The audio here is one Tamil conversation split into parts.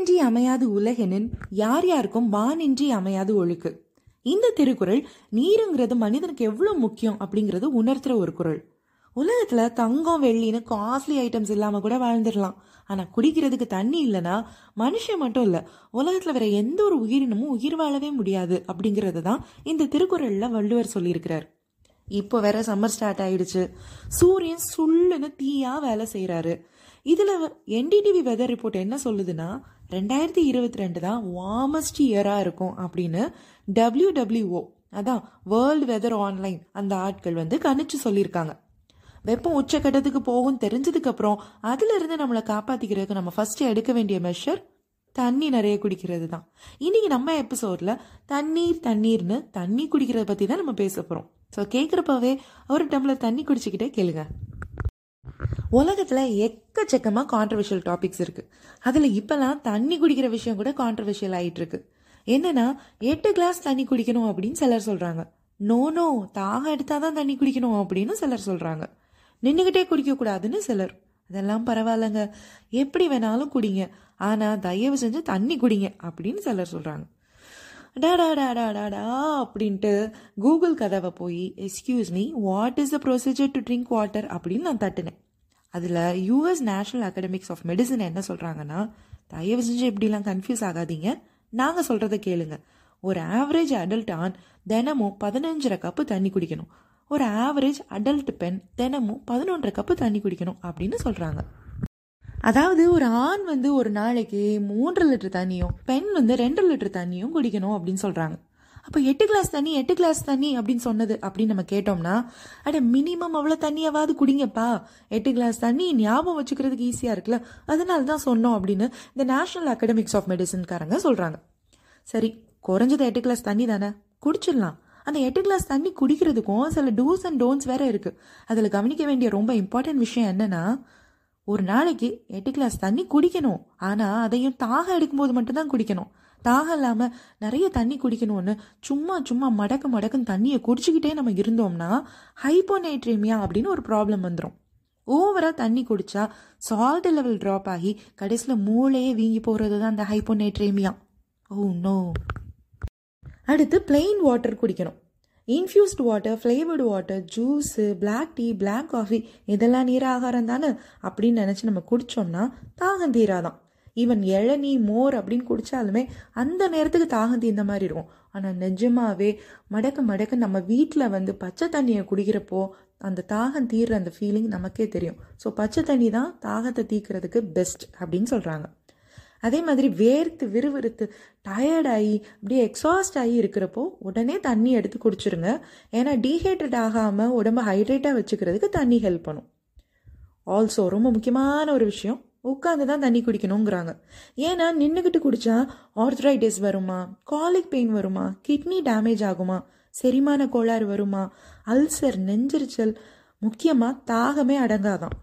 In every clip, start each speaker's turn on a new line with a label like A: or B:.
A: வானின்றி அமையாது உலகெனின் யார் யாருக்கும் வானின்றி அமையாது ஒழுக்கு. இந்த திருக்குறள் நீருங்கிறது மனிதனுக்கு எவ்வளவு முக்கியம் அப்படிங்கிறது உணர்த்துற ஒரு குறள். உலகத்துல தங்கம் வெள்ளின்னு காஸ்ட்லி ஐட்டம்ஸ் இல்லாம கூட வாழ்ந்துடலாம். ஆனா குடிக்கிறதுக்கு தண்ணி இல்லைன்னா மனுஷன் மட்டும் இல்ல உலகத்துல வேற எந்த ஒரு உயிரினமும் உயிர் வாழவே முடியாது அப்படிங்கிறது தான் இந்த திருக்குறள்ல வள்ளுவர் சொல்லியிருக்கிறார். இப்போ வேற சம்மர் ஸ்டார்ட் ஆயிடுச்சு. சூரியன் சுள்ளுன்னு தீயா வேலை செய்யறாரு இதுல என்டிடிவி வெதர் ரிப்போர்ட் என்ன சொல்லுதுன்னா ரெண்டாயிரத்தி இருபத்தி ரெண்டு தான் வார்மஸ்ட் இயராக இருக்கும் அப்படின்னு டபிள்யூ அதான் வேர்ல்டு வெதர் ஆன்லைன் அந்த ஆட்கள் வந்து கணிச்சு சொல்லியிருக்காங்க. வெப்பம் உச்சக்கட்டத்துக்கு போகும் தெரிஞ்சதுக்கப்புறம் அப்புறம் நம்மளை காப்பாற்றிக்கிறதுக்கு நம்ம ஃபஸ்ட்டு எடுக்க வேண்டிய மெஷர் தண்ணி நிறைய குடிக்கிறது தான். இன்னைக்கு நம்ம எபிசோடில் தண்ணீர் தண்ணீர்னு தண்ணி குடிக்கிறத பற்றி தான் நம்ம பேச போகிறோம் ஸோ கேட்குறப்பவே ஒரு டம்ளர் தண்ணி குடிச்சிக்கிட்டே கேளுங்க. உலகத்தில் எக்கச்சக்கமாக கான்ட்ரவர்ஷியல் டாபிக்ஸ் இருக்குது அதில் இப்போலாம் தண்ணி குடிக்கிற விஷயம் கூட கான்ட்ரவர்ஷியல் ஆகிட்டு இருக்கு என்னன்னா எட்டு கிளாஸ் தண்ணி குடிக்கணும் அப்படின்னு சிலர் சொல்கிறாங்க நோ நோ தாகம் எடுத்தாதான் தண்ணி குடிக்கணும் அப்படின்னு சிலர் சொல்கிறாங்க நின்றுக்கிட்டே குடிக்கக்கூடாதுன்னு சிலர். அதெல்லாம் பரவாயில்லங்க. எப்படி வேணாலும் குடிங்க. ஆனால் தயவு செஞ்சு தண்ணி குடிங்க அப்படின்னு சிலர் சொல்கிறாங்க டாடா டாடா டாடா அப்படின்ட்டு கூகுள் கதவை போய் excuse me what is the procedure to drink water அப்படின்னு நான் தட்டினேன். அதில் US national academics of medicine என்ன சொல்கிறாங்கன்னா தயவு செஞ்சு இப்படிலாம் கன்ஃபியூஸ் ஆகாதீங்க. நாங்கள் சொல்கிறத கேளுங்க. ஒரு ஆவரேஜ் அடல்ட் ஆண் தினமும் பதினஞ்சரை கப்பு தண்ணி குடிக்கணும். ஒரு ஆவரேஜ் அடல்ட் பெண் தினமும் பதினொன்றரை கப்பு தண்ணி குடிக்கணும் அப்படின்னு சொல்கிறாங்க அதாவது ஒரு ஆண் வந்து ஒரு நாளைக்கு மூன்று லிட்டர் தண்ணியும் பெண் வந்து ரெண்டு லிட்டர் தண்ணியும் குடிக்கணும் அப்படின்னு சொல்கிறாங்க அப்போ எட்டு கிளாஸ் தண்ணி எட்டு கிளாஸ் தண்ணி அப்படின்னு சொன்னது. அப்படின்னு நம்ம கேட்டோம்னா அட மினிமம் அவ்வளோ தண்ணியாவது குடிங்கப்பா. எட்டு கிளாஸ் தண்ணி ஞாபகம் வச்சுக்கிறதுக்கு ஈஸியாக இருக்குல்ல? அதனால தான் சொன்னோம் அப்படின்னு இந்த நேஷனல் அகாடமிக்ஸ் ஆஃப் மெடிசன்காரங்க சொல்கிறாங்க சரி குறைஞ்சது எட்டு கிளாஸ் தண்ணி தானே? குடிச்சிடலாம். அந்த எட்டு கிளாஸ் தண்ணி குடிக்கிறதுக்கும் சில டூஸ் அண்ட் டோன்ஸ் வேற இருக்கு. அதில் கவனிக்க வேண்டிய ரொம்ப இம்பார்ட்டன்ட் விஷயம் என்னன்னா ஒரு நாளைக்கு எட்டு கிளாஸ் தண்ணி குடிக்கணும். ஆனால் அதையும் தாகம் எடுக்கும்போது மட்டும்தான் குடிக்கணும். தாகம் இல்லாமல் நிறைய தண்ணி குடிக்கணும்னு சும்மா சும்மா மடக்கு மடக்குன்னு தண்ணியை குடிச்சுக்கிட்டே நம்ம இருந்தோம்னா ஹைப்போனைட்ரேமியா அப்படின்னு ஒரு ப்ராப்ளம் வந்துடும் ஓவராக தண்ணி குடித்தா சால்ட் லெவல் ட்ராப் ஆகி கடைசியில் மூளையே வீங்கி போகிறது தான் அந்த ஹைப்போனைட்ரேமியா ஓ நோ அடுத்து பிளெயின் வாட்டர் குடிக்கணும். Infused water flavoured water juice black tea black coffee இதெல்லாம் நீர் ஆகாரம் தானே அப்படின்னு நினச்சி நம்ம குடித்தோம்னா தாகம் தீராதான். ஈவன் இளநீ மோர் அப்படின்னு குடித்தாலுமே அந்த நேரத்துக்கு தாகம் தீர்ந்த மாதிரி இருக்கும். ஆனால் நிஜமாவே மடக்க மடக்க நம்ம வீட்டில் வந்து பச்சை தண்ணியை குடிக்கிறப்போ அந்த தாகம் தீர்ற அந்த ஃபீலிங் நமக்கே தெரியும். ஸோ பச்சை தண்ணி தான் தாகத்தை தீக்கிறதுக்கு பெஸ்ட் அப்படின்னு சொல்கிறாங்க அதே மாதிரி வேர்த்து விறுவிறுத்து டயர்டாகி அப்படியே எக்ஸாஸ்ட் ஆகி இருக்கிறப்போ உடனே தண்ணி எடுத்து குடிச்சிருங்க. ஏன்னா டீஹைட்ரேட் ஆகாமல் உடம்ப ஹைட்ரேட்டாக வச்சுக்கிறதுக்கு தண்ணி ஹெல்ப் பண்ணும். ஆல்சோ ரொம்ப முக்கியமான ஒரு விஷயம் உட்காந்து தான் தண்ணி குடிக்கணுங்கிறாங்க ஏன்னா நின்றுக்கிட்டு குடிச்சா ஆர்த்ரைட்டிஸ் வருமா? காலிக் பெயின் வருமா? கிட்னி டேமேஜ் ஆகுமா? செரிமான கோளாறு வருமா? அல்சர் நெஞ்சரிச்சல் முக்கியமாக தாகமே அடங்காதான்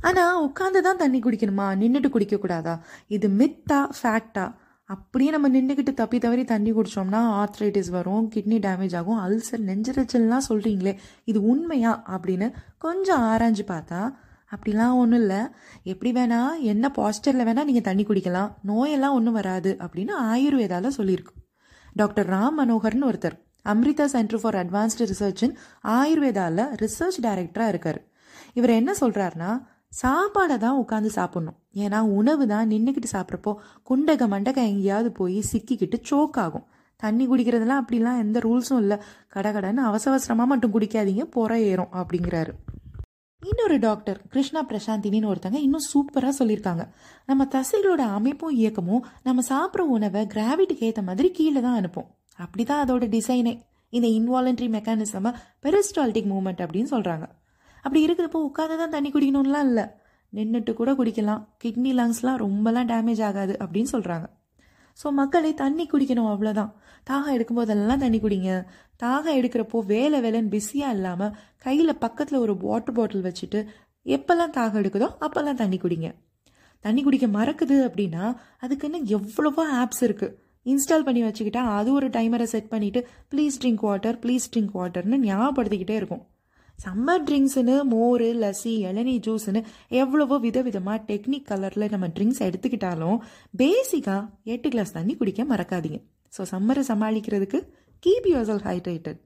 A: ஆனால் உட்காந்து தான் தண்ணி குடிக்கணுமா? நின்றுட்டு குடிக்கக்கூடாதா? இது மித்தா ஃபேக்டா அப்படியே நம்ம நின்றுக்கிட்டு தப்பி தவறி தண்ணி குடித்தோம்னா ஆர்த்ரைட்டிஸ் வரும் கிட்னி டேமேஜ் ஆகும் அல்சர் நெஞ்சரிச்சல்லாம் சொல்கிறீங்களே இது உண்மையா அப்படின்னு கொஞ்சம் ஆராய்ஞ்சு பார்த்தா அப்படிலாம் ஒன்றும் இல்லை. எப்படி வேணால் என்ன பாஸ்டரில் வேணால் நீங்கள் தண்ணி குடிக்கலாம். நோயெல்லாம் ஒன்றும் வராது அப்படின்னு ஆயுர்வேதாவில் சொல்லியிருக்கு. டாக்டர் ராம் மனோகர்னு ஒருத்தர் Amrita centre for advanced research ஆயுர்வேதாவில் research டைரக்டராக இருக்கார். இவர் என்ன சொல்கிறாருன்னா சாப்பாடை தான் உட்காந்து சாப்பிட்ணும். ஏன்னா உணவு தான் நின்றுக்கிட்டு சாப்பிட்றப்போ குண்டக மண்டக எங்கேயாவது போய் சிக்கிக்கிட்டு சோக் ஆகும். தண்ணி குடிக்கிறதுலாம் அப்படிலாம் எந்த ரூல்ஸும் இல்லை. கடகடன்னு அவசர அவசரமாக மட்டும் குடிக்காதீங்க புற ஏறும் அப்படிங்கிறாரு. இன்னொரு டாக்டர் கிருஷ்ணா பிரசாந்தினின்னு ஒருத்தங்க இன்னும் சூப்பராக சொல்லியிருக்காங்க. நம்ம தசைகளோட அமைப்பும் இயக்கமும் நம்ம சாப்பிட்ற உணவை கிராவிட்டிக்கு ஏற்ற மாதிரி கீழே தான் அனுப்பும். அப்படிதான் அதோட டிசைனே இந்த இன்வாலண்ட்ரி மெக்கானிசமை பெரிஸ்டால்டிக் மூமெண்ட் அப்படின்னு சொல்கிறாங்க அப்படி இருக்கிறப்போ உட்காந்து தான் தண்ணி குடிக்கணும்லாம் இல்லை. நின்றுட்டு கூட குடிக்கலாம். கிட்னி லங்ஸ்லாம் ரொம்பலாம் டேமேஜ் ஆகாது அப்படின்னு சொல்கிறாங்க ஸோ மக்களே தண்ணி குடிக்கணும் அவ்வளோதான் தாகம் எடுக்கும்போதெல்லாம் தண்ணி குடிங்க. தாகம் எடுக்கிறப்போ வேலை வேலைன்னு பிஸியாக இல்லாமல் கையில் பக்கத்தில் ஒரு வாட்டர் பாட்டில் வச்சுட்டு எப்போல்லாம் தாகம் எடுக்குதோ அப்போல்லாம் தண்ணி குடிங்க. தண்ணி குடிக்க மறக்குது அப்படின்னா அதுக்குன்னு எவ்வளவோ ஆப்ஸ் இருக்குது இன்ஸ்டால் பண்ணி வச்சுக்கிட்டா அது ஒரு டைமரை செட் பண்ணிவிட்டு please drink water please drink வாட்டர்னு ஞாபகப்படுத்திக்கிட்டே இருக்கும். சம்மர் ட்ரிங்க்ஸ்னு மோர் லஸ்ஸி இளநீ ஜூஸ்னு எவ்வளவோ விதவிதமாக டெக்னிக் கலரில் நம்ம ட்ரிங்க்ஸ் எடுத்துக்கிட்டாலும் பேசிக்காக எட்டு கிளாஸ் தண்ணி குடிக்க மறக்காதீங்க. ஸோ சம்மரை சமாளிக்கிறதுக்கு கீப் யுவர் செல் ஹைட்ரேட்டட்